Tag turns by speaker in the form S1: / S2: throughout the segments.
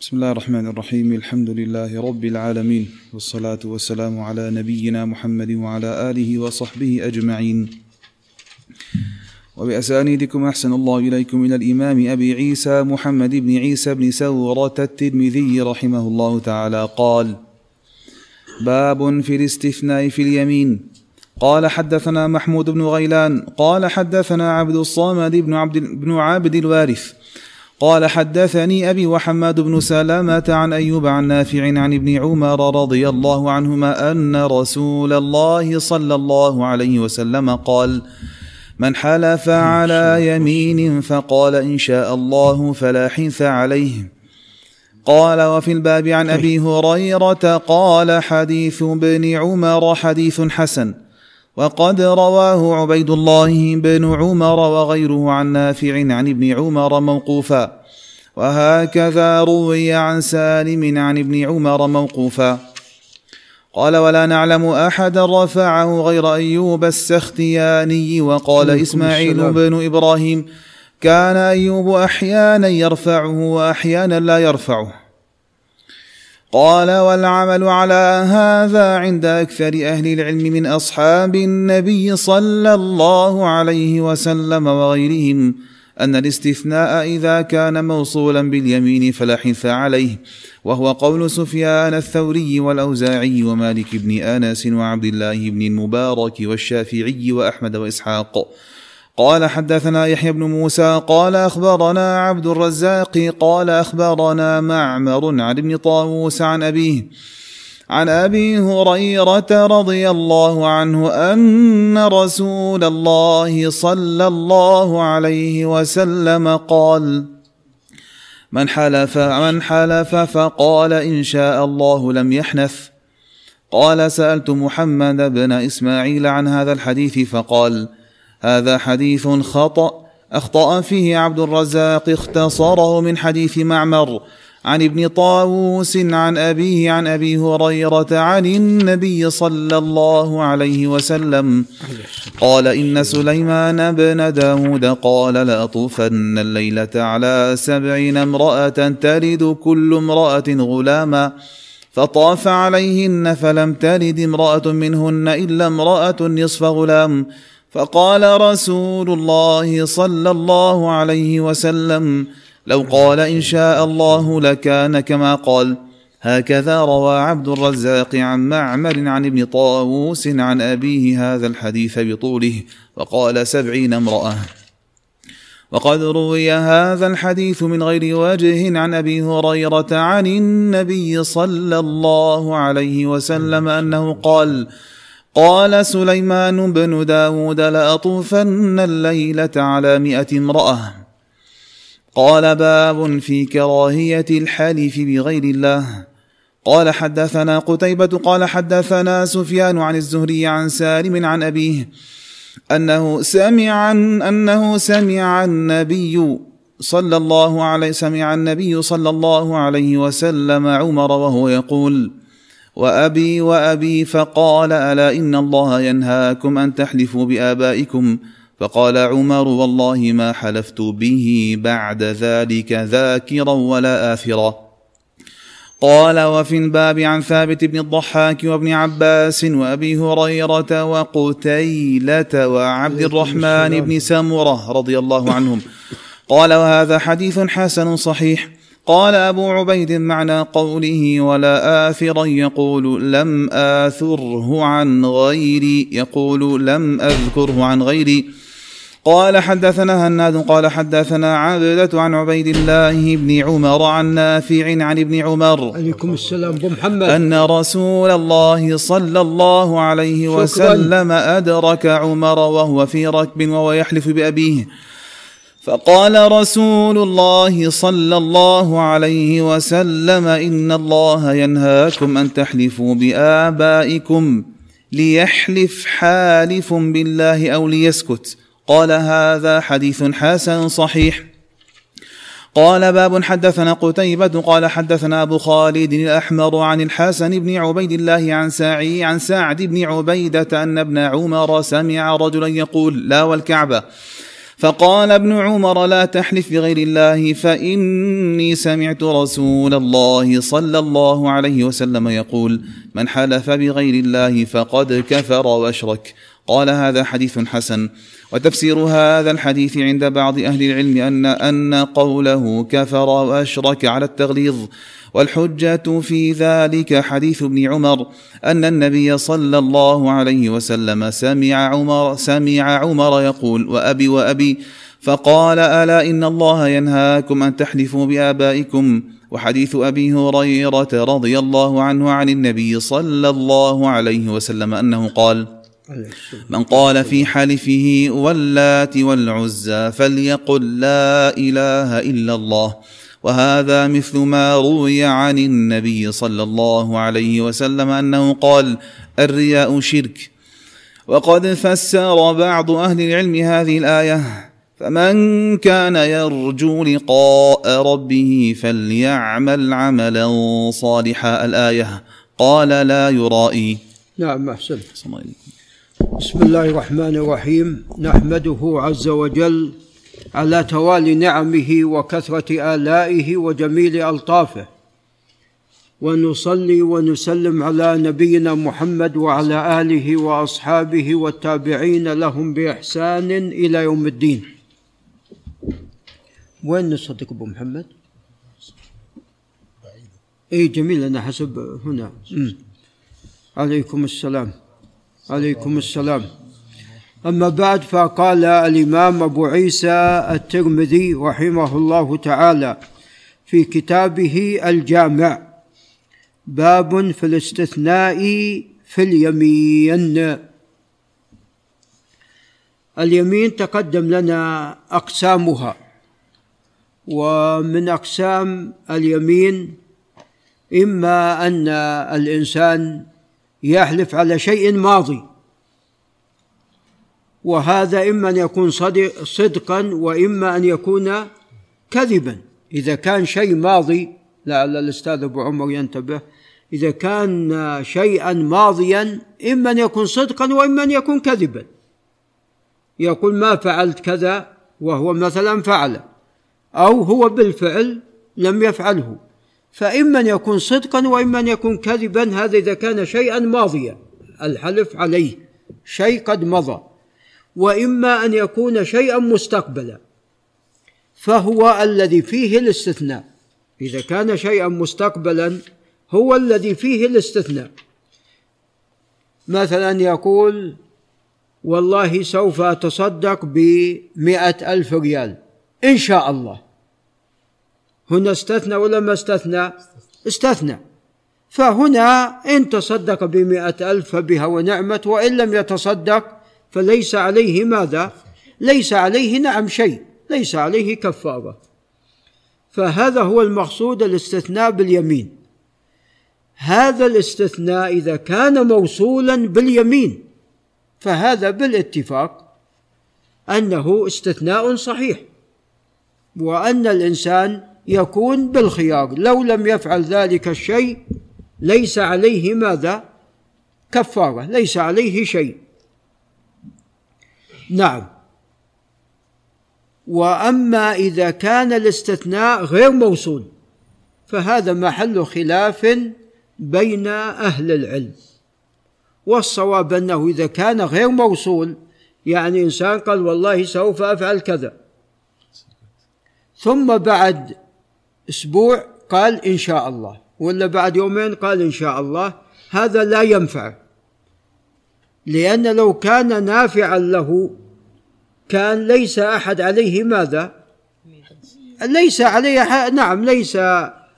S1: بسم الله الرحمن الرحيم الحمد لله رب العالمين والصلاة والسلام على نبينا محمد وعلى آله وصحبه أجمعين وبأسانيدكم أحسن الله إليكم إلى الإمام أبي عيسى محمد بن عيسى بن سورة الترمذي رحمه الله تعالى قال باب في الاستثناء في اليمين قال حدثنا محمود بن غيلان قال حدثنا عبد الصامد بن عبد بن عابد الوارث قال حدثني أبي وحماد بن سلامة عن أيوب عن نافع عن ابن عمر رضي الله عنهما أن رسول الله صلى الله عليه وسلم قال من حلف على يمين فقال إن شاء الله فلا حنث عليه. قال وفي الباب عن أبي هريرة قال حديث ابن عمر حديث حسن. وقد رواه عبيد الله بن عمر وغيره عن نافع عن ابن عمر موقوفا. وهكذا روي عن سالم عن ابن عمر موقوفا. قال ولا نعلم احدا رفعه غير أيوب السختياني وقال إسماعيل بن إبراهيم كان أيوب أحيانا يرفعه وأحيانا لا يرفعه قال والعمل على هذا عند أكثر أهل العلم من أصحاب النبي صلى الله عليه وسلم وغيرهم أن الاستثناء إذا كان موصولا باليمين فلا حنث عليه وهو قول سفيان الثوري والأوزاعي ومالك بن أنس وعبد الله بن المبارك والشافعي وأحمد وإسحاق. قال حدثنا يحيى بن موسى قال أخبرنا عبد الرزاق قال أخبرنا معمر عن ابن طاووس عن أبيه عن أبي هريرة رضي الله عنه أن رسول الله صلى الله عليه وسلم قال من حلف من حلف فقال إن شاء الله لم يحنث. قال سألت محمد بن إسماعيل عن هذا الحديث فقال هذا حديث خطأ. أخطأ فيه عبد الرزاق اختصره من حديث معمر عن ابن طاووس عن أبيه عن أبي هريرة عن النبي صلى الله عليه وسلم. قال إن سليمان بن داود قال لأطوفن الليلة على سبعين امرأة تلد كل امرأة غلاما فطاف عليهن فلم تلد امرأة منهن إلا امرأة نصف غلام فقال رسول الله صلى الله عليه وسلم لو قال إن شاء الله لكان كما قال. هكذا روى عبد الرزاق عن معمر عن ابن طاووس عن أبيه هذا الحديث بطوله وقال سبعين امرأة. وقد روي هذا الحديث من غير وجه عن أبي هريرة عن النبي صلى الله عليه وسلم أنه قال قال سليمان بن داود لأطوفن الليلة على مئة امرأة. قال باب في كراهية الحلف بغير الله. قال حدثنا قتيبة قال حدثنا سفيان عن الزهري عن سالم عن أبيه أنه سمع أنه سمع النبي صلى الله عليه سمع النبي صلى الله عليه وسلم عمر وهو يقول: وأبي وأبي فقال ألا إن الله ينهاكم أن تحلفوا بآبائكم؟ فقال عمر والله ما حلفت به بعد ذلك ذاكرا ولا آثرا. قال وفي الباب عن ثابت بن الضحاك وابن عباس وأبي هريرة وقتيلة وعبد الرحمن بن سمرة رضي الله عنهم. قال وهذا حديث حسن صحيح. قال أبو عبيد معنى قوله ولا آثرا يقول لم آثره عن غيري يقول لم أذكره عن غيري. قال حدثنا هناد قال حدثنا عبدة عن عبيد الله بن عمر عن نافع عن ابن عمر.
S2: عليكم السلام أبو محمد.
S1: أن رسول الله صلى الله عليه. وسلم أدرك عمر وهو في ركب وهو يحلف بأبيه. فقال رسول الله صلى الله عليه وسلم إن الله ينهاكم أن تحلفوا بآبائكم ليحلف حالف بالله أو ليسكت. قال هذا حديث حسن صحيح. قال باب حدثنا قتيبة قال حدثنا أبو خالد الأحمر عن الحسن بن عبيد الله عن ساعي عن سعد بن عبيدة أن ابن عمر سمع رجلا يقول لا والكعبة. فقال ابن عمر لا تحلف بغير الله فإني سمعت رسول الله صلى الله عليه وسلم يقول من حلف بغير الله فقد كفر وأشرك قال هذا حديث حسن وتفسير هذا الحديث عند بعض أهل العلم ان أن قوله كفر وأشرك على التغليظ والحجة في ذلك حديث ابن عمر أن النبي صلى الله عليه وسلم سمع عمر سمع عمر يقول وأبي وأبي فقال ألا إن الله ينهاكم أن تحلفوا بآبائكم؟ وحديث أبي هريرة رضي الله عنه عن النبي صلى الله عليه وسلم أنه قال من قال في حلفه واللات والعزى فليقل لا إله إلا الله وهذا مثل ما روي عن النبي صلى الله عليه وسلم أنه قال الرياء شرك وقد فسر بعض أهل العلم هذه الآية فمن كان يرجو لقاء ربه فليعمل عملا صالحا الآية قال لا يرائي
S2: نعم أحسنت. بسم الله الرحمن الرحيم. نحمده عز وجل على توالي نعمه وكثرة آلائه وجميل ألطافه. ونصلي ونسلم على نبينا محمد وعلى آله وأصحابه والتابعين لهم بإحسان إلى يوم الدين. وين نصدق أبو محمد؟ اي جميل أنا حسب هنا. عليكم السلام. عليكم السلام. أما بعد فقال الإمام أبو عيسى الترمذي رحمه الله تعالى في كتابه الجامع باب في الاستثناء في اليمين. اليمين تقدم لنا أقسامها ومن أقسام اليمين إما أن الإنسان يحلف على شيء ماضي. وهذا إما أن يكون صدقا وإما أن يكون كذبا. إذا كان شيء ماضي لعل الأستاذ أبو عمر ينتبه إذا كان شيئا ماضيا إما أن يكون صدقا وإما أن يكون كذبا. يقول ما فعلت كذا وهو مثلا فعل أو هو بالفعل لم يفعله. فإما أن يكون صدقا وإما أن يكون كذبا هذا إذا كان شيئا ماضيا. الحلف عليه شيء قد مضى. وإما أن يكون شيئا مستقبلا. فهو الذي فيه الاستثناء. إذا كان شيئا مستقبلا هو الذي فيه الاستثناء. مثلا يقول والله سوف أتصدق بمئة ألف ريال. إن شاء الله. هنا استثنى ولا ما استثنى؟ استثنى. فهنا إن تصدق بمئة ألف فبها ونعمت وإن لم يتصدق فليس عليه ماذا؟ ليس عليه نعم شيء ليس عليه كفارة. فهذا هو المقصود الاستثناء باليمين. هذا الاستثناء إذا كان موصولا باليمين فهذا بالاتفاق أنه استثناء صحيح. وأن الإنسان يكون بالخيار لو لم يفعل ذلك الشيء ليس عليه ماذا؟ كفارة ليس عليه شيء. نعم. وأما إذا كان الاستثناء غير موصول فهذا محل خلاف بين أهل العلم. والصواب أنه إذا كان غير موصول يعني إنسان قال والله سوف أفعل كذا. ثم بعد أسبوع قال إن شاء الله ولا بعد يومين قال إن شاء الله. هذا لا ينفع لأن لو كان نافعا له كان ليس أحد عليه ماذا؟ ليس عليه نعم ليس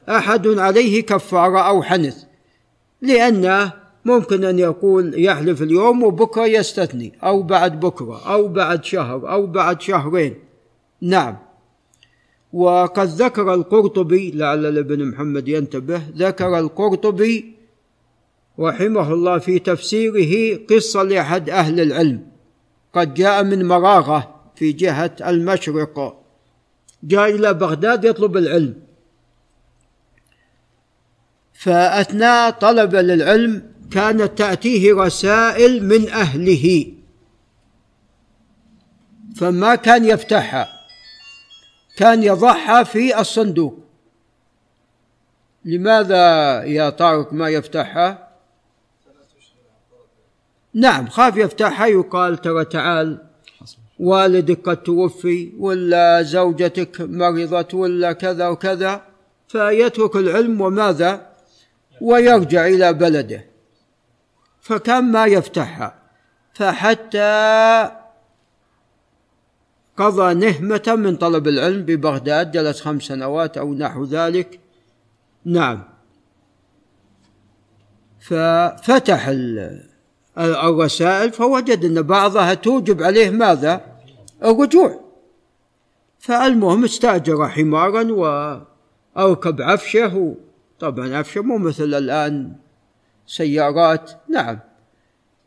S2: أحد عليه كفارة أو حنث لأنه ممكن أن يقول يحلف اليوم وبكرة يستثني أو بعد بكرة أو بعد شهر أو بعد شهرين. نعم. وقد ذكر القرطبي لعل ابن محمد ينتبه ذكر القرطبي رحمه الله في تفسيره قصة لأحد أهل العلم. قد جاء من مراغة في جهة المشرق. جاء إلى بغداد يطلب العلم. فأثناء طلب للعلم كانت تأتيه رسائل من أهله. فما كان يفتحها. كان يضعها في الصندوق. لماذا يا طارق ما يفتحها؟ نعم خاف يفتحها يقال ترى تعال والدك قد توفي ولا زوجتك مرضت ولا كذا وكذا فيترك العلم وماذا؟ ويرجع إلى بلده. فكان ما يفتحها. فحتى قضى نهمة من طلب العلم ببغداد جلس خمس سنوات أو نحو ذلك. نعم. ففتح الرسائل فوجد أن بعضها توجب عليه ماذا؟ الرجوع. فالمهم استأجر حمارا وأركب عفشه. طبعا عفشه مو مثل الآن سيارات. نعم.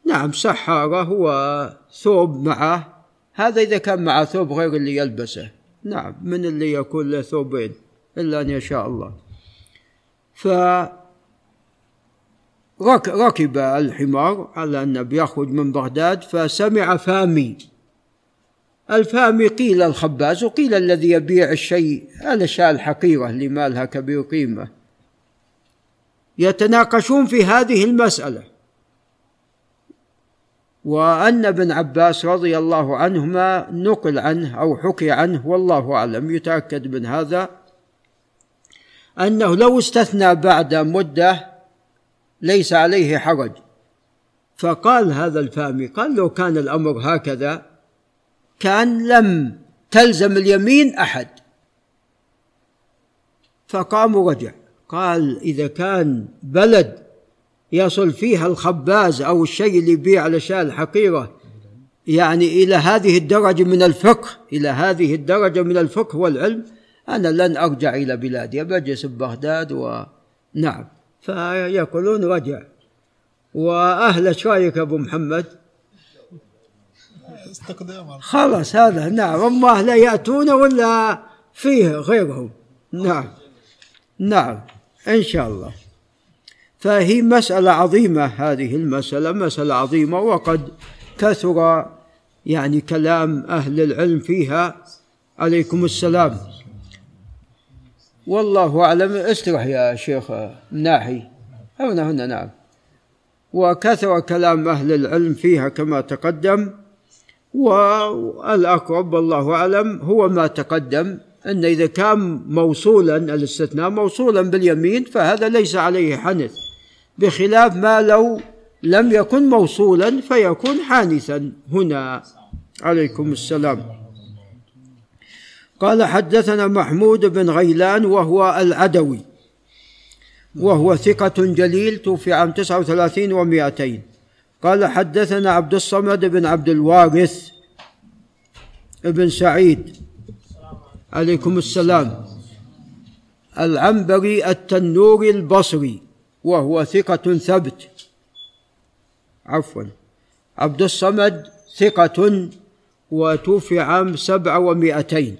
S2: نعم سحارة وثوب معه. هذا إذا كان معه ثوب غير اللي يلبسه. نعم من اللي يكون له ثوبين إلا أن يشاء الله. ف ركب الحمار على أنه بيخرج من بغداد فسمع فامي. الفامي قيل الخباز وقيل الذي يبيع الشيء الأشياء الحقيرة اللي ما لها كبير قيمة. يتناقشون في هذه المسألة. وأن ابن عباس رضي الله عنهما نقل عنه أو حكي عنه والله أعلم يتأكد من هذا أنه لو استثنى بعد مدة ليس عليه حرج. فقال هذا الفامي قال لو كان الأمر هكذا كان لم تلزم اليمين أحد. فقام ورجع قال إذا كان بلد يصل فيها الخباز أو الشيء اللي يبيع الأشياء الحقيرة يعني إلى هذه الدرجة من الفقه إلى هذه الدرجة من الفقه والعلم أنا لن أرجع إلى بلادي بجلس ببغداد ونعم فيقولون رجع. وأهل إيش رايك أبو محمد؟ خلاص هذا نعم. أما أهله يأتون ولا فيه غيرهم؟ نعم. نعم. إن شاء الله. فهي مسألة عظيمة هذه المسألة مسألة عظيمة وقد كثر يعني كلام أهل العلم فيها. عليكم السلام. والله أعلم. استرح يا شيخ ناحي هنا هنا نعم. وكثر كلام أهل العلم فيها كما تقدم. والأقرب والله أعلم هو ما تقدم أن إذا كان موصولا الاستثناء موصولا باليمين فهذا ليس عليه حنث. بخلاف ما لو لم يكن موصولا فيكون حانثا هنا. عليكم السلام. قال حدثنا محمود بن غيلان وهو العدوي وهو ثقة جليل توفي عام تسعة وثلاثين ومائتين. قال حدثنا عبد الصمد بن عبد الوارث ابن سعيد. عليكم السلام. العنبري التنوري البصري. وهو ثقة ثبت. عفوا. عبد الصمد ثقة وتوفي عام سبعة ومائتين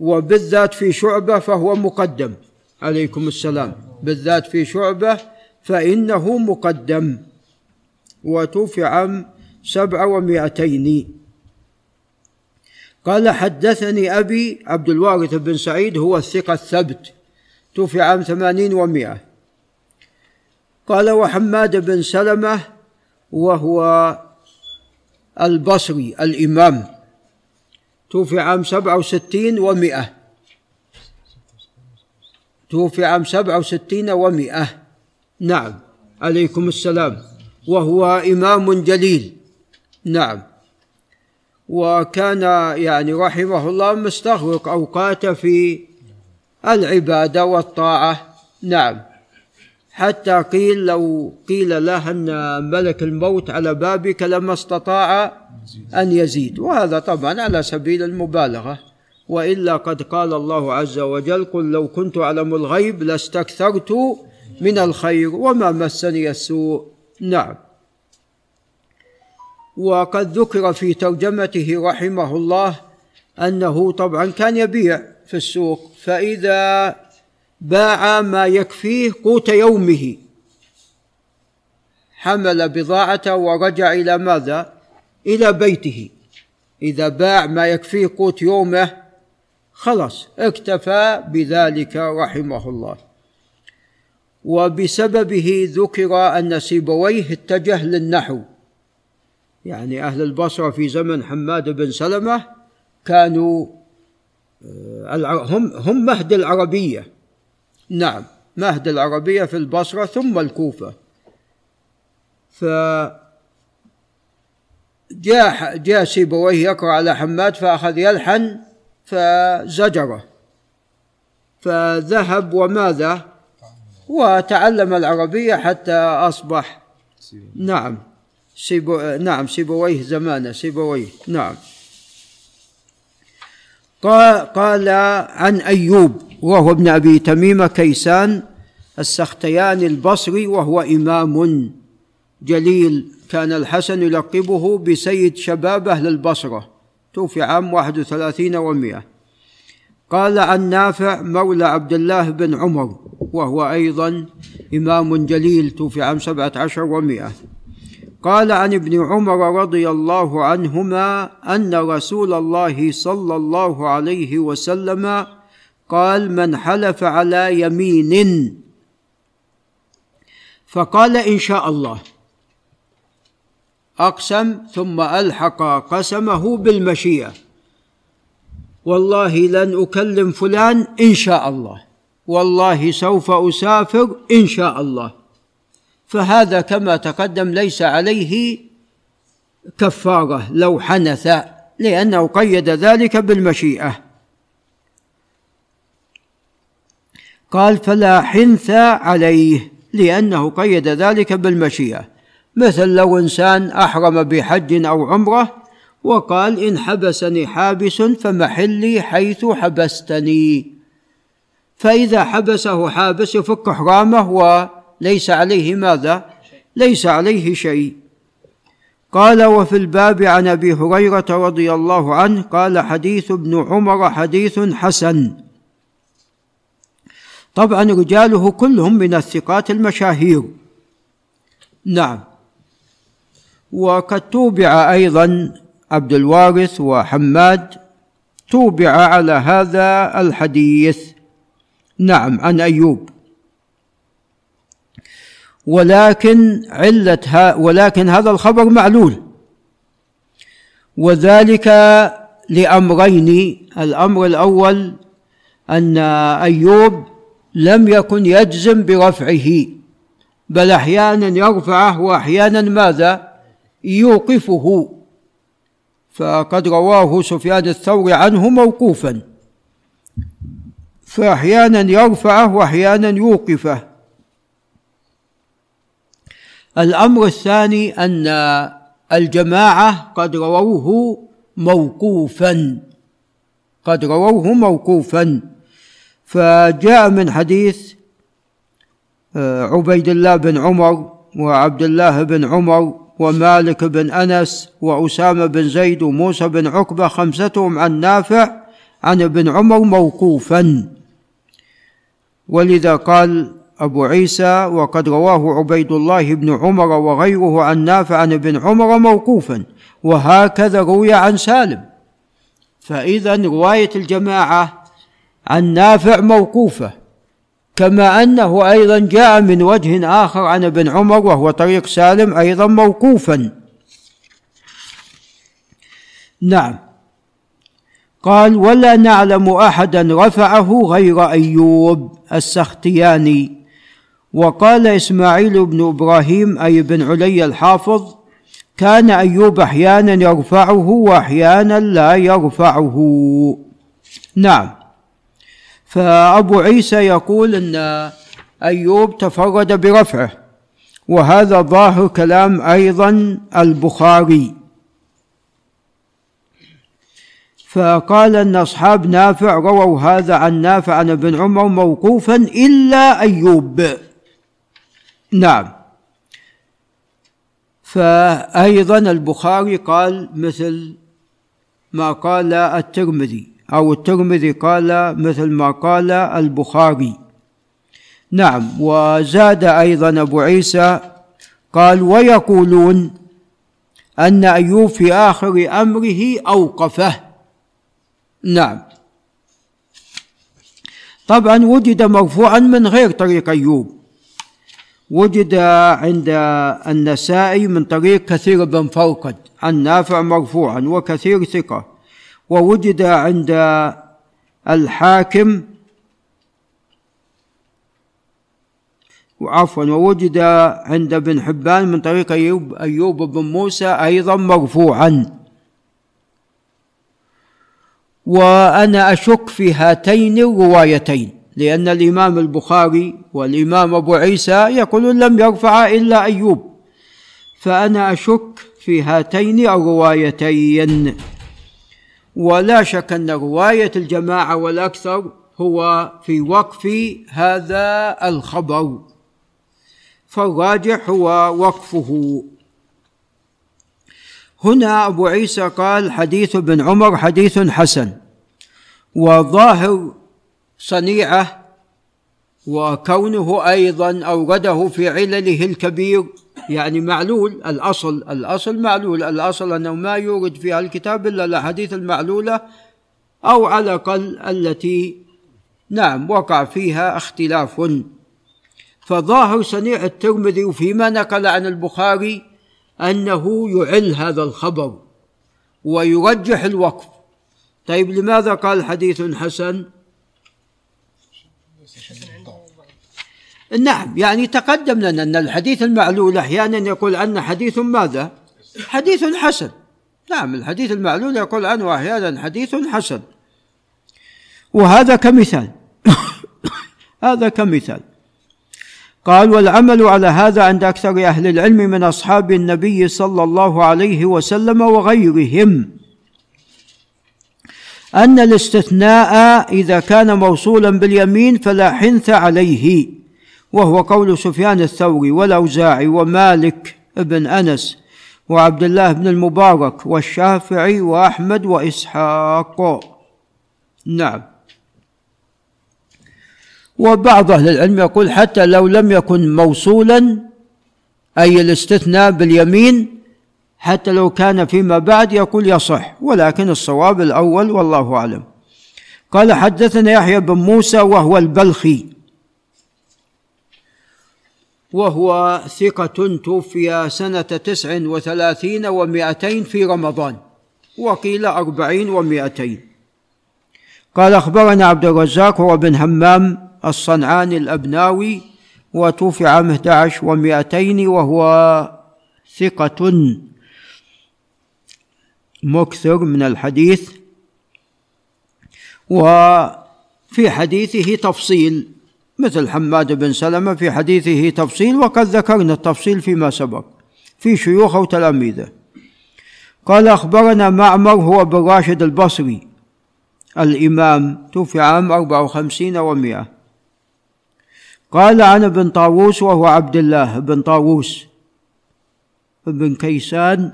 S2: وبالذات في شعبة فهو مقدم. عليكم السلام. بالذات في شعبة فإنه مقدم. وتوفي عام سبعة ومائتين قال حدثني أبي عبد الوارث بن سعيد هو الثقة الثبت. توفي عام ثمانين ومائة. قال وحماد بن سلمة وهو البصري الإمام. توفي عام سبعة وستين ومائة توفي عام سبعة وستين ومائة نعم. عليكم السلام. وهو إمام جليل. نعم. وكان يعني رحمه الله مستغرق أوقاته في العبادة والطاعة. نعم. حتى قيل لو قيل له أن ملك الموت على بابك لما استطاع أن يزيد. وهذا طبعا على سبيل المبالغة. وإلا قد قال الله عز وجل قل لو كنت أعلم الغيب لاستكثرت من الخير وما مسني السوء. نعم. وقد ذكر في ترجمته رحمه الله أنه طبعا كان يبيع في السوق فإذا باع ما يكفيه قوت يومه. حمل بضاعته ورجع إلى ماذا؟ إلى بيته. إذا باع ما يكفيه قوت يومه خلص اكتفى بذلك رحمه الله. وبسببه ذكر أن سيبويه اتجه للنحو. يعني أهل البصرة في زمن حماد بن سلمة كانوا آه، هم هم مهد العربية. نعم مهد العربية في البصرة ثم الكوفة. ف جاء جاء سيبويه يقرأ على حماد فأخذ يلحن فزجره. فذهب وماذا؟ وتعلم العربية حتى أصبح. نعم سيبو نعم سيبويه زمانه سيبويه نعم. قال عن أيوب. وهو ابن أبي تميم كيسان السختياني البصري وهو إمام جليل. كان الحسن يلقبه بسيد شباب أهل البصرة. توفي عام واحد وثلاثين ومئة. قال عن نافع مولى عبد الله بن عمر وهو أيضا إمام جليل. توفي عام سبعة عشر ومئة. قال عن ابن عمر رضي الله عنهما أن رسول الله صلى الله عليه وسلم قال من حلف على يمين. فقال إن شاء الله. أقسم ثم ألحق قسمه بالمشيئة. والله لن أكلم فلان إن شاء الله. والله سوف أسافر إن شاء الله. فهذا كما تقدم ليس عليه كفارة لو حنث لأنه قيد ذلك بالمشيئة. قال فلا حنث عليه لأنه قيد ذلك بالمشيئة. مثل لو إنسان أحرم بحج أو عمرة وقال إن حبسني حابس فمحلي حيث حبستني. فإذا حبسه حابس يفك حرامه ليس عليه ماذا؟ ليس عليه شيء. قال وفي الباب عن أبي هريرة رضي الله عنه قال حديث ابن عمر حديث حسن. طبعا رجاله كلهم من الثقات المشاهير. نعم. وقد توبع أيضا عبد الوارث وحماد. توبع على هذا الحديث. نعم عن أيوب. ولكن علة ولكن هذا الخبر معلول. وذلك لأمرين. الأمر الأول أن أيوب لم يكن يجزم برفعه بل أحيانا يرفعه وأحيانا ماذا؟ يوقفه. فقد رواه سفيان الثوري عنه موقوفا. فأحيانا يرفعه وأحيانا يوقفه. الأمر الثاني أن الجماعة قد رووه موقوفا. قد رووه موقوفا. فجاء من حديث آه، عبيد الله بن عمر وعبد الله بن عمر ومالك بن أنس وأسامة بن زيد وموسى بن عقبة خمستهم عن نافع عن ابن عمر موقوفا. ولذا قال أبو عيسى وقد رواه عبيد الله بن عمر وغيره عن نافع عن ابن عمر موقوفا وهكذا روي عن سالم. فإذا رواية الجماعة عن نافع موقوفة كما أنه أيضا جاء من وجه آخر عن ابن عمر وهو طريق سالم أيضا موقوفا. نعم. قال ولا نعلم احدا رفعه غير أيوب السختياني وقال إسماعيل بن إبراهيم أي بن علي الحافظ كان أيوب أحيانا يرفعه واحيانا لا يرفعه نعم. فأبو عيسى يقول إن أيوب تفرد برفعه وهذا ظاهر كلام أيضا البخاري. فقال إن أصحاب نافع رووا هذا عن نافع عن ابن عمر موقوفا إلا أيوب. نعم. فأيضا البخاري قال مثل ما قال الترمذي. أو الترمذي قال مثل ما قال البخاري. نعم وزاد أيضا أبو عيسى قال ويقولون أن أيوب في آخر أمره أوقفه. نعم. طبعا وجد مرفوعا من غير طريق أيوب. وجد عند النسائي من طريق كثير بن فوقد عن نافع مرفوعا وكثير ثقة. ووجد عند الحاكم وعفوا ووجد عند ابن حبان من طريق أيوب, أيوب بن موسى أيضا مرفوعا. وأنا أشك في هاتين الروايتين لأن الإمام البخاري والإمام أبو عيسى يقولون لم يرفع إلا أيوب. فأنا أشك في هاتين الروايتين. ولا شك أن رواية الجماعة والأكثر هو في وقف هذا الخبر. فالراجح هو وقفه. هنا أبو عيسى قال حديث ابن عمر حديث حسن وظاهر صنيعة وكونه أيضا أورده في علله الكبير يعني معلول الأصل الأصل معلول الأصل أنه ما يورد في الكتاب إلا الأحاديث المعلولة أو على الأقل التي نعم وقع فيها اختلاف. فظاهر صنيع الترمذي وفيما نقل عن البخاري أنه يعل هذا الخبر ويرجح الوقف. طيب لماذا قال حديث حسن؟ نعم يعني تقدم لنا أن الحديث المعلول أحيانا يقول عنه حديث ماذا؟ حديث حسن. نعم الحديث المعلول يقول عنه أحيانا حديث حسن. وهذا كمثال. هذا كمثال. قال والعمل على هذا عند أكثر أهل العلم من أصحاب النبي صلى الله عليه وسلم وغيرهم. أن الاستثناء إذا كان موصولا باليمين فلا حنث عليه. وهو قول سفيان الثوري والأوزاعي ومالك بن أنس وعبد الله بن المبارك والشافعي وأحمد وإسحاق. نعم. وبعض أهل العلم يقول حتى لو لم يكن موصولا أي الاستثناء باليمين حتى لو كان فيما بعد يقول يصح ولكن الصواب الأول والله أعلم. قال حدثنا يحيى بن موسى وهو البلخي. وهو ثقة توفي سنة تسع وثلاثين ومائتين في رمضان وقيل أربعين ومائتين. قال أخبرنا عبد الرزاق هو بن همام الصنعاني الأبناوي وتوفي عام 11 ومائتين وهو ثقة مكثر من الحديث. وفي حديثه تفصيل مثل حماد بن سلمة في حديثه تفصيل وقد ذكرنا التفصيل فيما سبق في شيوخه وتلاميذه قال أخبرنا معمر هو بن راشد البصري. الإمام توفي عام أربع وخمسين ومائة. قال عن ابن طاووس وهو عبد الله بن طاووس بن كيسان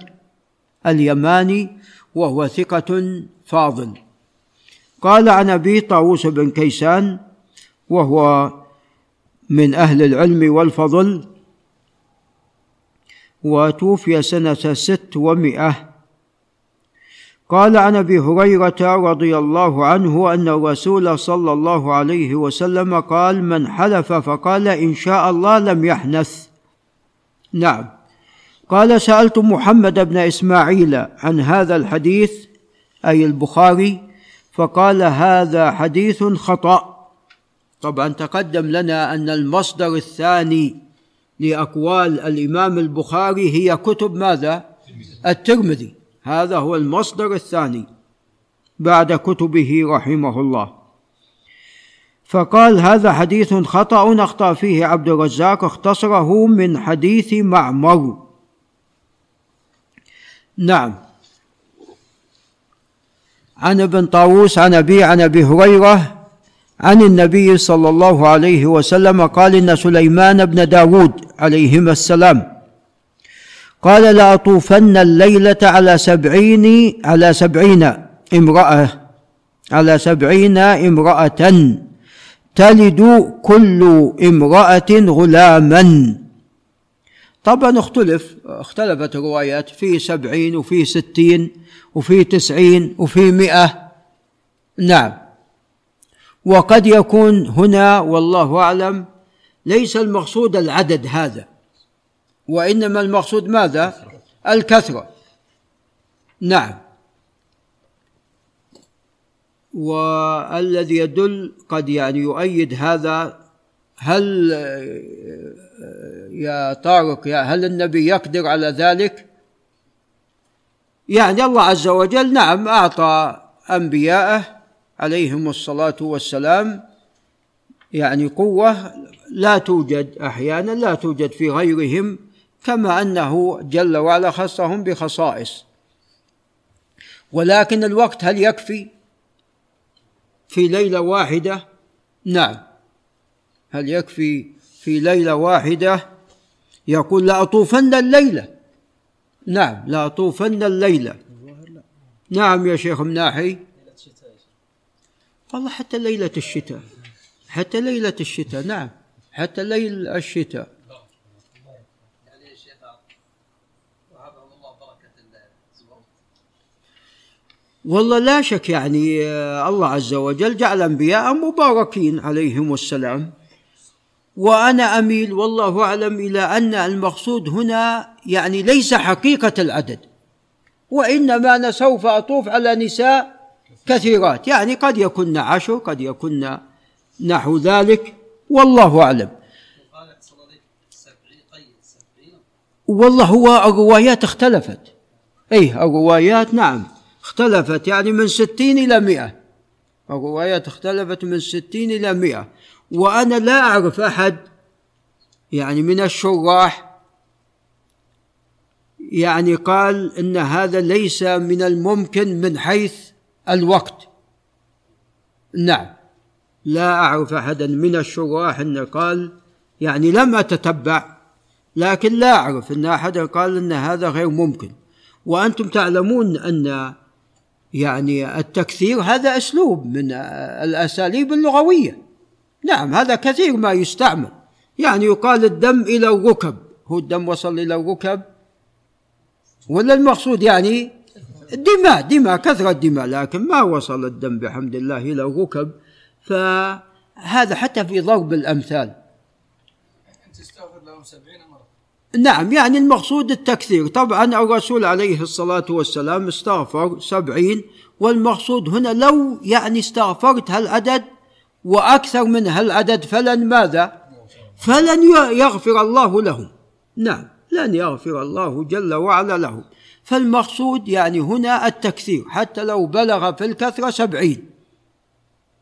S2: اليماني وهو ثقة فاضل. قال عن أبي طاووس بن كيسان وهو من أهل العلم والفضل وتوفي سنة ست ومئة. قال عن أبي هريرة رضي الله عنه أن الرسول صلى الله عليه وسلم قال من حلف فقال إن شاء الله لم يحنث نعم. قال سألت محمد بن إسماعيل عن هذا الحديث أي البخاري فقال هذا حديث خطأ طبعا تقدم لنا أن المصدر الثاني لأقوال الإمام البخاري هي كتب ماذا؟ الترمذي. هذا هو المصدر الثاني بعد كتبه رحمه الله. فقال هذا حديث خطأ أخطأ فيه عبد الرزاق اختصره من حديث معمر. نعم. عن ابن طاووس عن أبي عن أبي هريرة عن النبي صلى الله عليه وسلم قال إن سليمان بن داود عليهما السلام. قال لأطوفن الليلة على سبعين على سبعين امرأة على سبعين امرأة. تلد كل امرأة غلاما. طبعا اختلف اختلفت الروايات في سبعين وفي ستين وفي تسعين وفي مئة. نعم. وقد يكون هنا والله أعلم ليس المقصود العدد هذا وإنما المقصود ماذا؟ الكثرة. نعم. والذي يدل قد يعني يؤيد هذا هل يا طارق يا هل النبي يقدر على ذلك؟ يعني الله عز وجل نعم أعطى أنبياءه عليهم الصلاة والسلام. يعني قوة لا توجد أحيانا لا توجد في غيرهم كما أنه جل وعلا خصهم بخصائص. ولكن الوقت هل يكفي؟ في ليلة واحدة؟ نعم. هل يكفي في ليلة واحدة؟ يقول لاطوفن الليلة. نعم لاطوفن الليلة. نعم يا شيخ مناحي. والله حتى ليلة الشتاء. حتى ليلة الشتاء نعم. حتى ليل الشتاء. والله لا شك يعني آه، الله عز وجل جعل انبياء مباركين عليهم السلام. وأنا أميل والله أعلم إلى أن المقصود هنا يعني ليس حقيقة العدد. وإنما أنا سوف أطوف على نساء كثيرات. يعني قد يكن عشر قد يكن نحو ذلك والله أعلم. والله هو الروايات اختلفت. اي الروايات نعم اختلفت. يعني من ستين إلى مئة. الروايات اختلفت من ستين إلى مئة. وأنا لا أعرف أحد يعني من الشراح يعني قال إن هذا ليس من الممكن من حيث الوقت. نعم. لا أعرف أحدا من الشراح إن قال يعني لم أتتبع لكن لا أعرف إن احدا قال إن هذا غير ممكن. وأنتم تعلمون أن يعني التكثير هذا أسلوب من الأساليب اللغوية. نعم هذا كثير ما يستعمل. يعني يقال الدم إلى الركب. هو الدم وصل إلى الركب. ولا المقصود يعني دماء دماء كثرة دماء لكن ما وصل الدم بحمد الله إلى الركب. فهذا حتى في ضرب الأمثال. تستغفر لهم سبعين نعم يعني المقصود التكثير. طبعا الرسول عليه الصلاة والسلام استغفر سبعين والمقصود هنا لو يعني استغفرت هالعدد وأكثر من هالعدد فلن ماذا؟ فلن يغفر الله لهم. نعم لن يغفر الله جل وعلا لهم. فالمقصود يعني هنا التكثير حتى لو بلغ في الكثرة سبعين.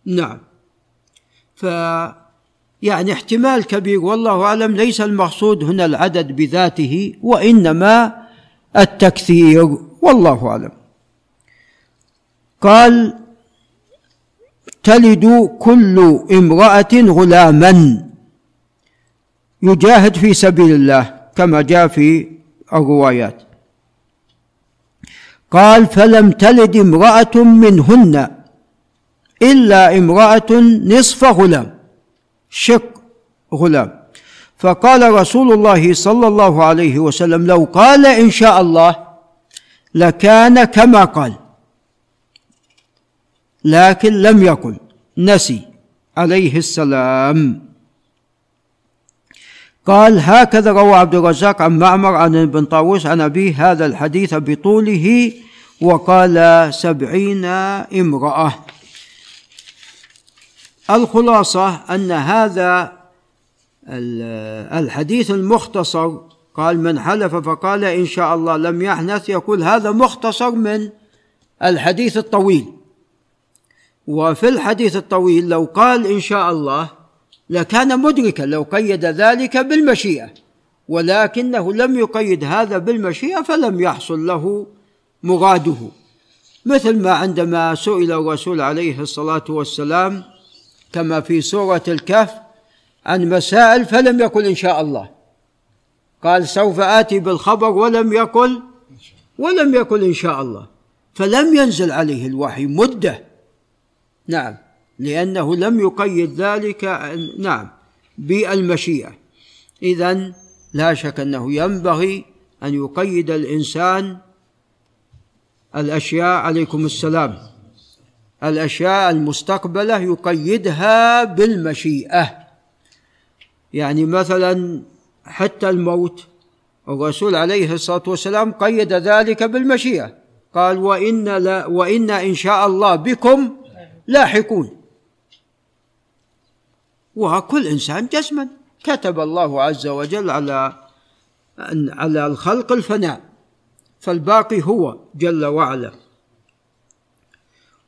S2: نعم. ف يعني احتمال كبير والله أعلم ليس المقصود هنا العدد بذاته وإنما التكثير والله أعلم. قال تلد كل امرأة غلاما. يجاهد في سبيل الله كما جاء في الروايات. قال فلم تلد امرأة منهن إلا امرأة نصف غلام. شق غلام. فقال رسول الله صلى الله عليه وسلم لو قال إن شاء الله لكان كما قال. لكن لم يقل. نسي. عليه السلام. قال هكذا روى عبد الرزاق عن معمر عن ابن طاووس عن أبيه هذا الحديث بطوله وقال سبعين امرأة. الخلاصة أن هذا الحديث المختصر قال من حلف فقال إن شاء الله لم يحنث يقول هذا مختصر من الحديث الطويل. وفي الحديث الطويل لو قال إن شاء الله لكان مدركا لو قيد ذلك بالمشيئة ولكنه لم يقيد هذا بالمشيئة فلم يحصل له مراده. مثل ما عندما سئل الرسول عليه الصلاة والسلام كما في سورة الكهف عن مسائل فلم يقل إن شاء الله. قال سوف آتي بالخبر ولم يقل ولم يقل إن شاء الله. فلم ينزل عليه الوحي مدة. نعم. لأنه لم يقيد ذلك نعم بالمشيئة. إذا لا شك أنه ينبغي أن يقيد الإنسان الأشياء عليكم السلام الأشياء المستقبلة يقيدها بالمشيئة. يعني مثلا حتى الموت الرسول عليه الصلاة والسلام قيد ذلك بالمشيئة. قال وإن, لا وإن إن شاء الله بكم لاحقون. وكل إنسان جسما. كتب الله عز وجل على على الخلق الفناء. فالباقي هو جل وعلا.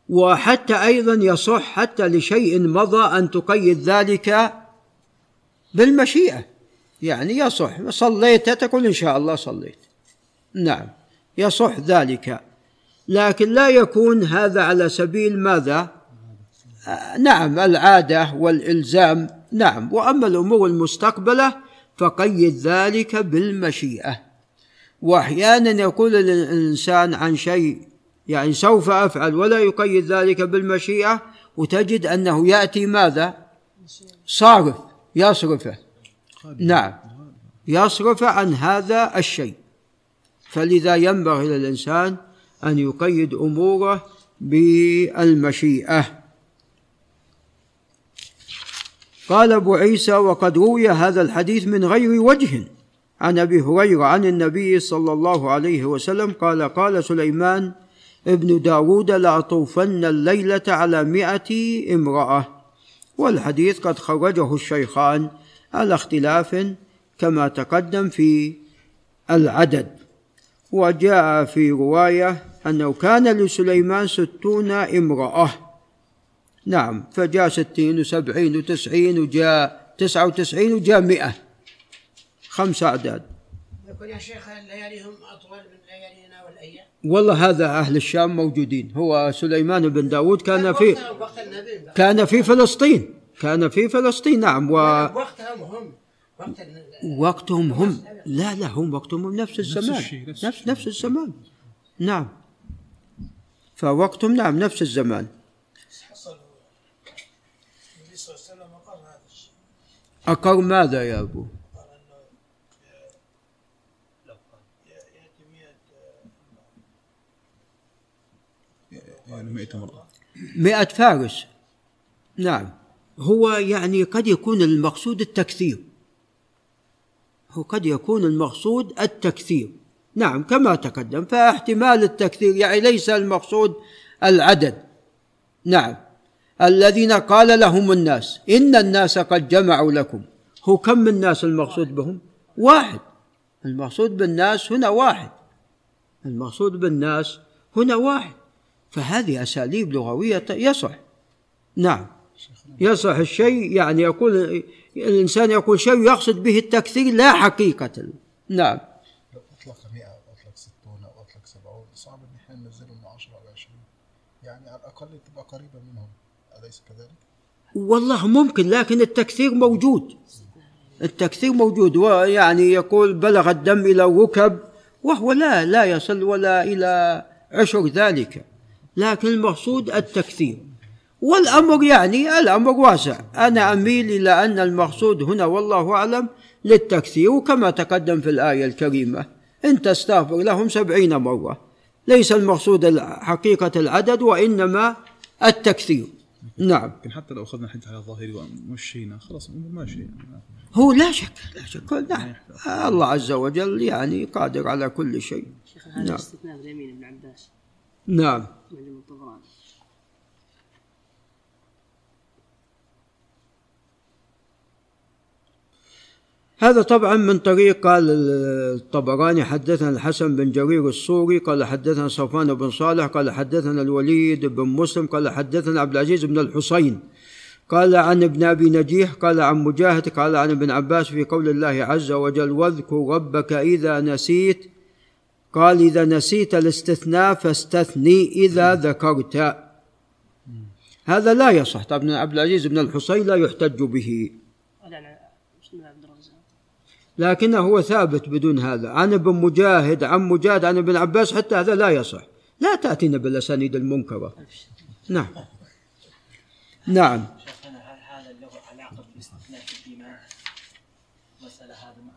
S2: وحتى أيضا يصح حتى لشيء مضى أن تقيد ذلك بالمشيئة. يعني يصح. صليت تقول إن شاء الله صليت. نعم. يصح ذلك. لكن لا يكون هذا على سبيل ماذا؟ نعم العادة والإلزام نعم. وأما الأمور المستقبلة فقيد ذلك بالمشيئة. وأحيانا يقول الإنسان عن شيء يعني سوف أفعل ولا يقيد ذلك بالمشيئة وتجد أنه يأتي ماذا؟ صارف يصرفه. نعم. يصرف عن هذا الشيء. فلذا ينبغي للإنسان أن يقيد أموره بالمشيئة. قال أبو عيسى وقد روي هذا الحديث من غير وجه. عن أبي هريرة عن النبي صلى الله عليه وسلم قال قال سليمان ابن داود لأطوفن الليلة على مئة امرأة والحديث قد خرجه الشيخان على اختلاف كما تقدم في العدد. وجاء في رواية أنه كان لسليمان ستون امرأة. نعم فجاء ستين وسبعين وتسعين وجاء تسعة وتسعين وجاء مئة. خمس أعداد.
S3: يقول يا شيخ لياليهم أطول من ليالينا والأيام؟
S2: والله هذا أهل الشام موجودين. هو سليمان بن داود كان في كان في فلسطين. كان في فلسطين نعم و
S3: وقتها مهم وقت ال-
S2: وقتهم هم. لا لا هم وقتهم نفس الزمان.
S1: نفس
S2: نفس الزمان. نعم. فوقتهم نعم نفس الزمان
S3: حصل النبي صلى الله عليه وسلم أقر هذا الشيء
S2: أقر ماذا يا أبو؟
S3: قال أنه يأتي 100
S1: يعني 100 مرة.
S2: مئة فارس. نعم. هو يعني قد يكون المقصود التكثير. هو قد يكون المقصود التكثير. نعم كما تقدم فاحتمال التكثير يعني ليس المقصود العدد. نعم. الذين قال لهم الناس إن الناس قد جمعوا لكم. هو كم من الناس المقصود بهم؟ واحد. المقصود بالناس هنا واحد. المقصود بالناس هنا واحد. فهذه أساليب لغوية يصح. نعم. يصح الشيء يعني يقول الإنسان يقول شيء يقصد به التكثير لا حقيقة. نعم.
S4: لو أطلق 100 أو أطلق 60 أو أطلق 70 صعب إن إحنا ننزلهم من 10 أو 20 يعني على الأقل تبقى قريبة منهم. أليس كذلك؟
S2: والله ممكن لكن التكثير موجود. التكثير موجود ويعني يقول بلغ الدم إلى الركب وهو لا لا يصل ولا إلى عشر ذلك. لكن المقصود التكثير. والأمر يعني الأمر واسع. أنا أميل إلى أن المقصود هنا والله أعلم للتكثير وكما تقدم في الآية الكريمة. إن تستغفر لهم سبعين مرة. ليس المقصود حقيقة العدد وإنما التكثير. نعم.
S1: لكن حتى لو أخذنا الحديث على الظاهري ومشينا خلاص الأمور ماشية.
S2: هو لا شك لا شك. نعم. الله عز وجل يعني قادر على كل شيء.
S5: شيخ هذا
S2: نعم.
S5: استثناء اليمين ابن عباس.
S2: نعم.
S5: معجم الطبراني.
S2: هذا طبعا من طريق قال الطبراني حدثنا الحسن بن جرير السوري قال حدثنا صفوان بن صالح قال حدثنا الوليد بن مسلم قال حدثنا عبد العزيز بن الحسين. قال عن ابن أبي نجيح قال عن مجاهد قال عن ابن عباس في قول الله عز وجل واذكر ربك إذا نسيت قال إذا نسيت الاستثناء فاستثني إذا ذكرت هذا لا يصح. طبعا عبد العزيز بن الحسين لا يحتج به
S5: قال عن بسم الله عبد الرزاق
S2: لكنه هو ثابت بدون هذا. عن ابن مجاهد عن مجاهد عن ابن عباس حتى هذا لا يصح. لا تأتينا بالأسانيد المنكرة. نعم. نعم؟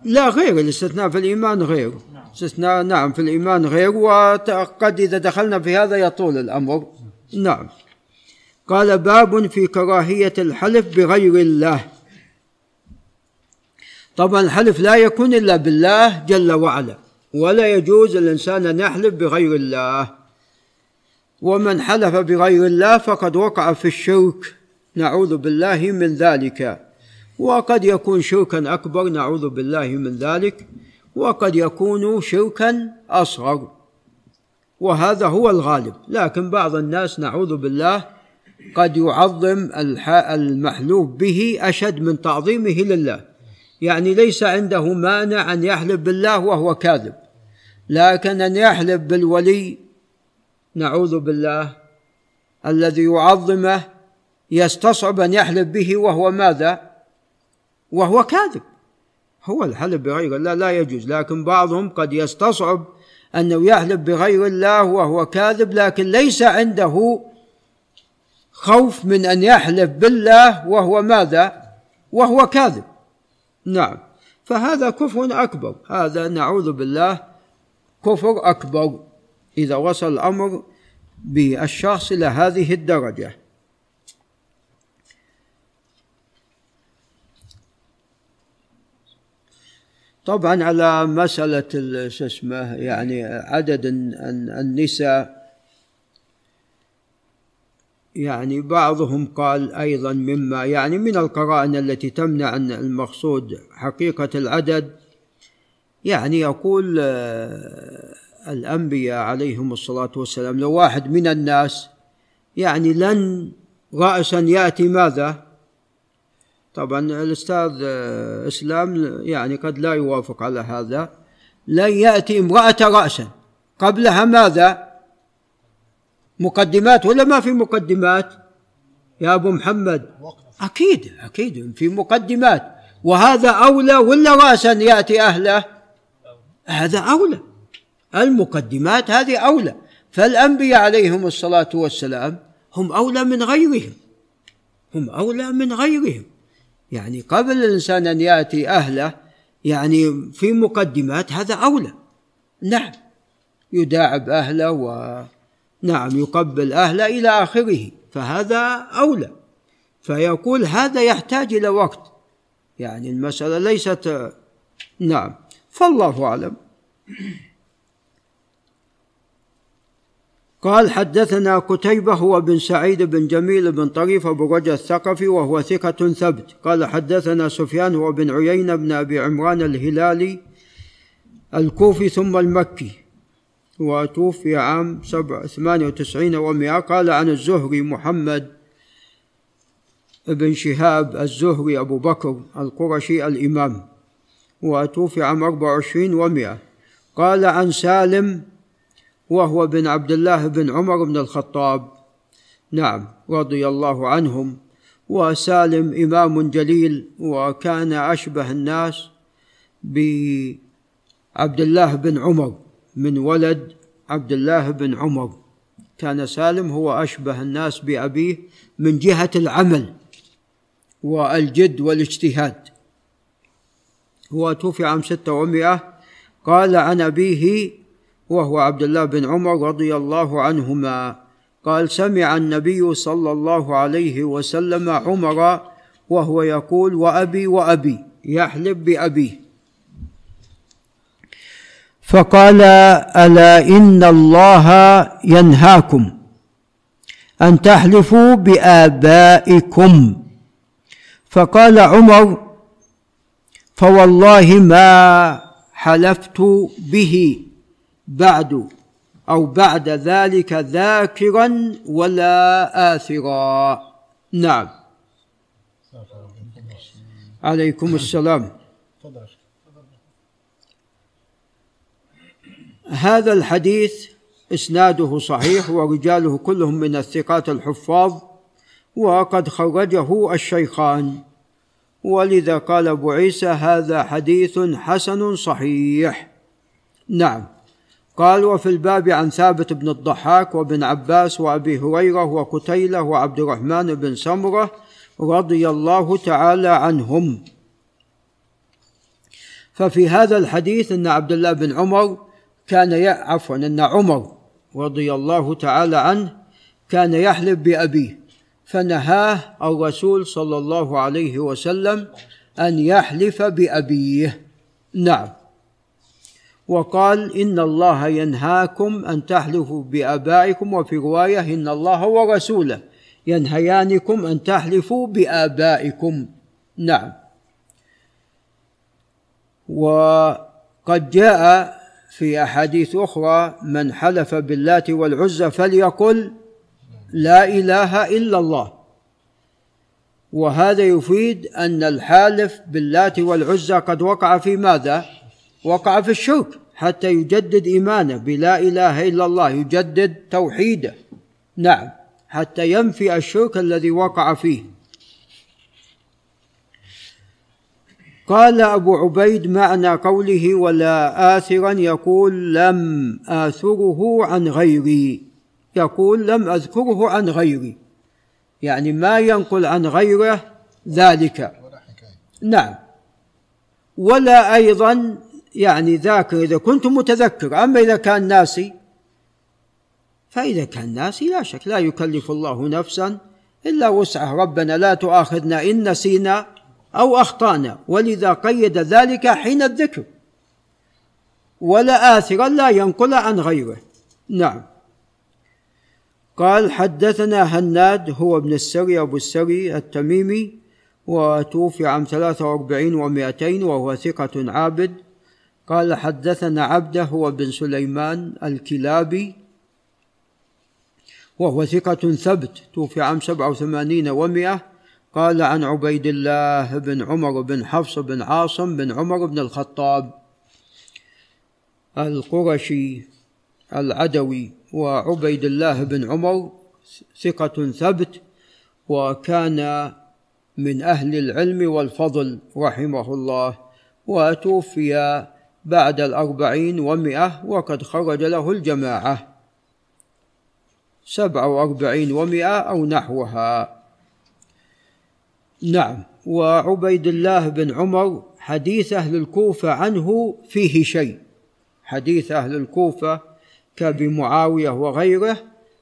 S2: لا غير الاستثناء في الإيمان غير. استثناء نعم في الإيمان غير. وقد إذا دخلنا في هذا يطول الأمر. نعم. قال باب في كراهية الحلف بغير الله. طبعا الحلف لا يكون إلا بالله جل وعلا ولا يجوز الإنسان أن يحلف بغير الله. ومن حلف بغير الله فقد وقع في الشرك نعوذ بالله من ذلك. وقد يكون شركا أكبر نعوذ بالله من ذلك. وقد يكون شركا أصغر. وهذا هو الغالب. لكن بعض الناس نعوذ بالله قد يعظم المحلوف به أشد من تعظيمه لله. يعني ليس عنده مانع أن يحلف بالله وهو كاذب. لكن أن يحلف بالولي نعوذ بالله الذي يعظمه يستصعب أن يحلف به وهو ماذا؟ وهو كاذب. هو الحلف بغير الله لا يجوز لكن بعضهم قد يستصعب انه يحلف بغير الله وهو كاذب لكن ليس عنده خوف من أن يحلف بالله وهو ماذا؟ وهو كاذب. نعم. فهذا كفر أكبر. هذا نعوذ بالله كفر أكبر إذا وصل الأمر بالشخص إلى هذه الدرجة. طبعا على مسألة شو اسمه يعني عدد النساء يعني بعضهم قال أيضا مما يعني من القرائن التي تمنع عن المقصود حقيقة العدد. يعني يقول آه، الأنبياء عليهم الصلاة والسلام لو واحد من الناس يعني لن رأسا يأتي ماذا؟ طبعا الأستاذ آه، إسلام يعني قد لا يوافق على هذا. لن يأتي امرأة رأسا. قبلها ماذا؟ مقدمات ولا ما في مقدمات؟ يا أبو محمد. أكيد أكيد في مقدمات. وهذا أولى ولا رأسا يأتي أهله؟ هذا أولى. المقدمات هذه أولى. فالأنبياء عليهم الصلاة والسلام هم أولى من غيرهم. هم أولى من غيرهم. يعني قبل الإنسان أن يأتي أهله يعني في مقدمات هذا أولى. نعم يداعب أهله ونعم يقبل أهله إلى آخره فهذا أولى. فيقول هذا يحتاج إلى وقت. يعني المسألة ليست نعم فالله أعلم. قال حدثنا قتيبة هو بن سعيد بن جميل بن طريف أبو رجا الثقفي وهو ثقة ثبت. قال حدثنا سفيان هو بن عيينة بن أبي عمران الهلالي الكوفي ثم المكي. وتوفي عام سبع ثمانية وتسعين ومئة. قال عن الزهري محمد بن شهاب الزهري أبو بكر القرشي الإمام. وتوفي عام أربع وعشرين ومئة. قال عن سالم وهو بن عبد الله بن عمر بن الخطاب. نعم رضي الله عنهم. وسالم إمام جليل وكان أشبه الناس بعبد الله بن عمر. من ولد عبد الله بن عمر. كان سالم هو أشبه الناس بأبيه من جهة العمل والجد والاجتهاد. هو توفي عام ستة ومئة قال عن أبيه وهو عبد الله بن عمر رضي الله عنهما قال سمع النبي صلى الله عليه وسلم عمر وهو يقول وأبي وأبي يحلف بأبيه. فقال ألا إن الله ينهاكم أن تحلفوا بآبائكم فقال عمر فوالله ما حلفت به بعد أو بعد ذلك ذاكرا ولا آثرا. نعم. عليكم السلام. هذا الحديث إسناده صحيح ورجاله كلهم من الثقات الحفاظ وقد خرجه الشيخان. ولذا قال أبو عيسى هذا حديث حسن صحيح. نعم. قال وفي الباب عن ثابت بن الضحاك وابن عباس وأبي هريرة وقتيلة وعبد الرحمن بن سمرة رضي الله تعالى عنهم. ففي هذا الحديث إن عبد الله بن عمر كان ي... عفوا إن عمر رضي الله تعالى عنه كان يحلف بأبيه فنهاه الرسول صلى الله عليه وسلم أن يحلف بأبيه. نعم. وقال إن الله ينهاكم أن تحلفوا بآبائكم وفي رواية إن الله ورسوله ينهيانكم أن تحلفوا بآبائكم. نعم. وقد جاء في أحاديث أخرى من حلف باللات والعزى فليقل لا إله إلا الله. وهذا يفيد أن الحالف باللات والعزى قد وقع في ماذا؟ وقع في الشرك حتى يجدد إيمانه بلا إله إلا الله يجدد توحيده. نعم حتى ينفي الشرك الذي وقع فيه. قال أبو عبيد معنى قوله ولا اثرا يقول لم آثره عن غيري. يقول لم أذكره عن غيري. يعني ما ينقل عن غيره ذلك. نعم. ولا أيضا يعني ذاكر إذا كنت متذكر. أما إذا كان ناسي فإذا كان ناسي لا شك لا يكلف الله نفسا إلا وسعه ربنا لا تؤاخذنا إن نسينا أو أخطأنا. ولذا قيد ذلك حين الذكر. ولا آثرا لا ينقل عن غيره. نعم. قال حدثنا هناد هو ابن السري أبو السري التميمي وتوفي عام ثلاثة وأربعين ومائتين وهو ثقة عابد. قال حدثنا عبده هو بن سليمان الكلابي وهو ثقة ثبت توفي عام سبعة وثمانين ومائة. قال عن عبيد الله بن عمر بن حفص بن عاصم بن عمر بن الخطاب القرشي العدوي وعبيد الله بن عمر ثقة ثبت وكان من أهل العلم والفضل رحمه الله وتوفي بعد الأربعين ومئة وقد خرج له الجماعة سبعة وأربعين ومئة أو نحوها نعم. وعبيد الله بن عمر حديث أهل الكوفة عنه فيه شيء. حديث أهل الكوفة كبمعاوية وغيره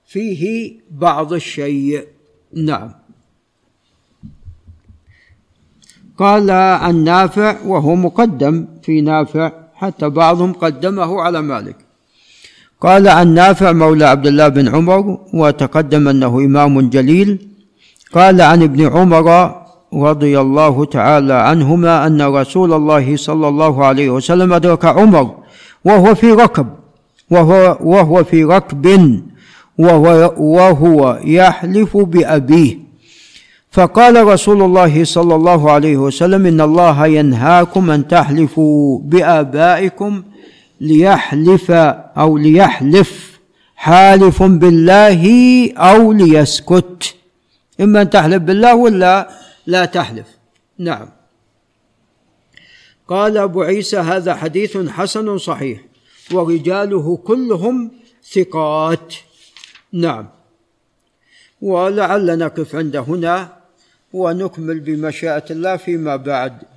S2: فيه بعض الشيء. نعم. قال عن نافع وهو مقدم في نافع حتى بعضهم قدمه على مالك. قال عن نافع مولى عبد الله بن عمر وتقدم أنه إمام جليل. قال عن ابن عمر رضي الله تعالى عنهما أن رسول الله صلى الله عليه وسلم أدرك عمر وهو في ركب وهو وهو في ركب وهو وهو يحلف بأبيه. فقال رسول الله صلى الله عليه وسلم إن الله ينهاكم أن تحلفوا بآبائكم ليحلف أو ليحلف حالف بالله أو ليسكت. إما أن تحلف بالله ولا لا تحلف. نعم. قال أبو عيسى هذا حديث حسن صحيح ورجاله كلهم ثقات. نعم. ولعل نقف عند هنا ونكمل بمشيئة الله فيما بعد.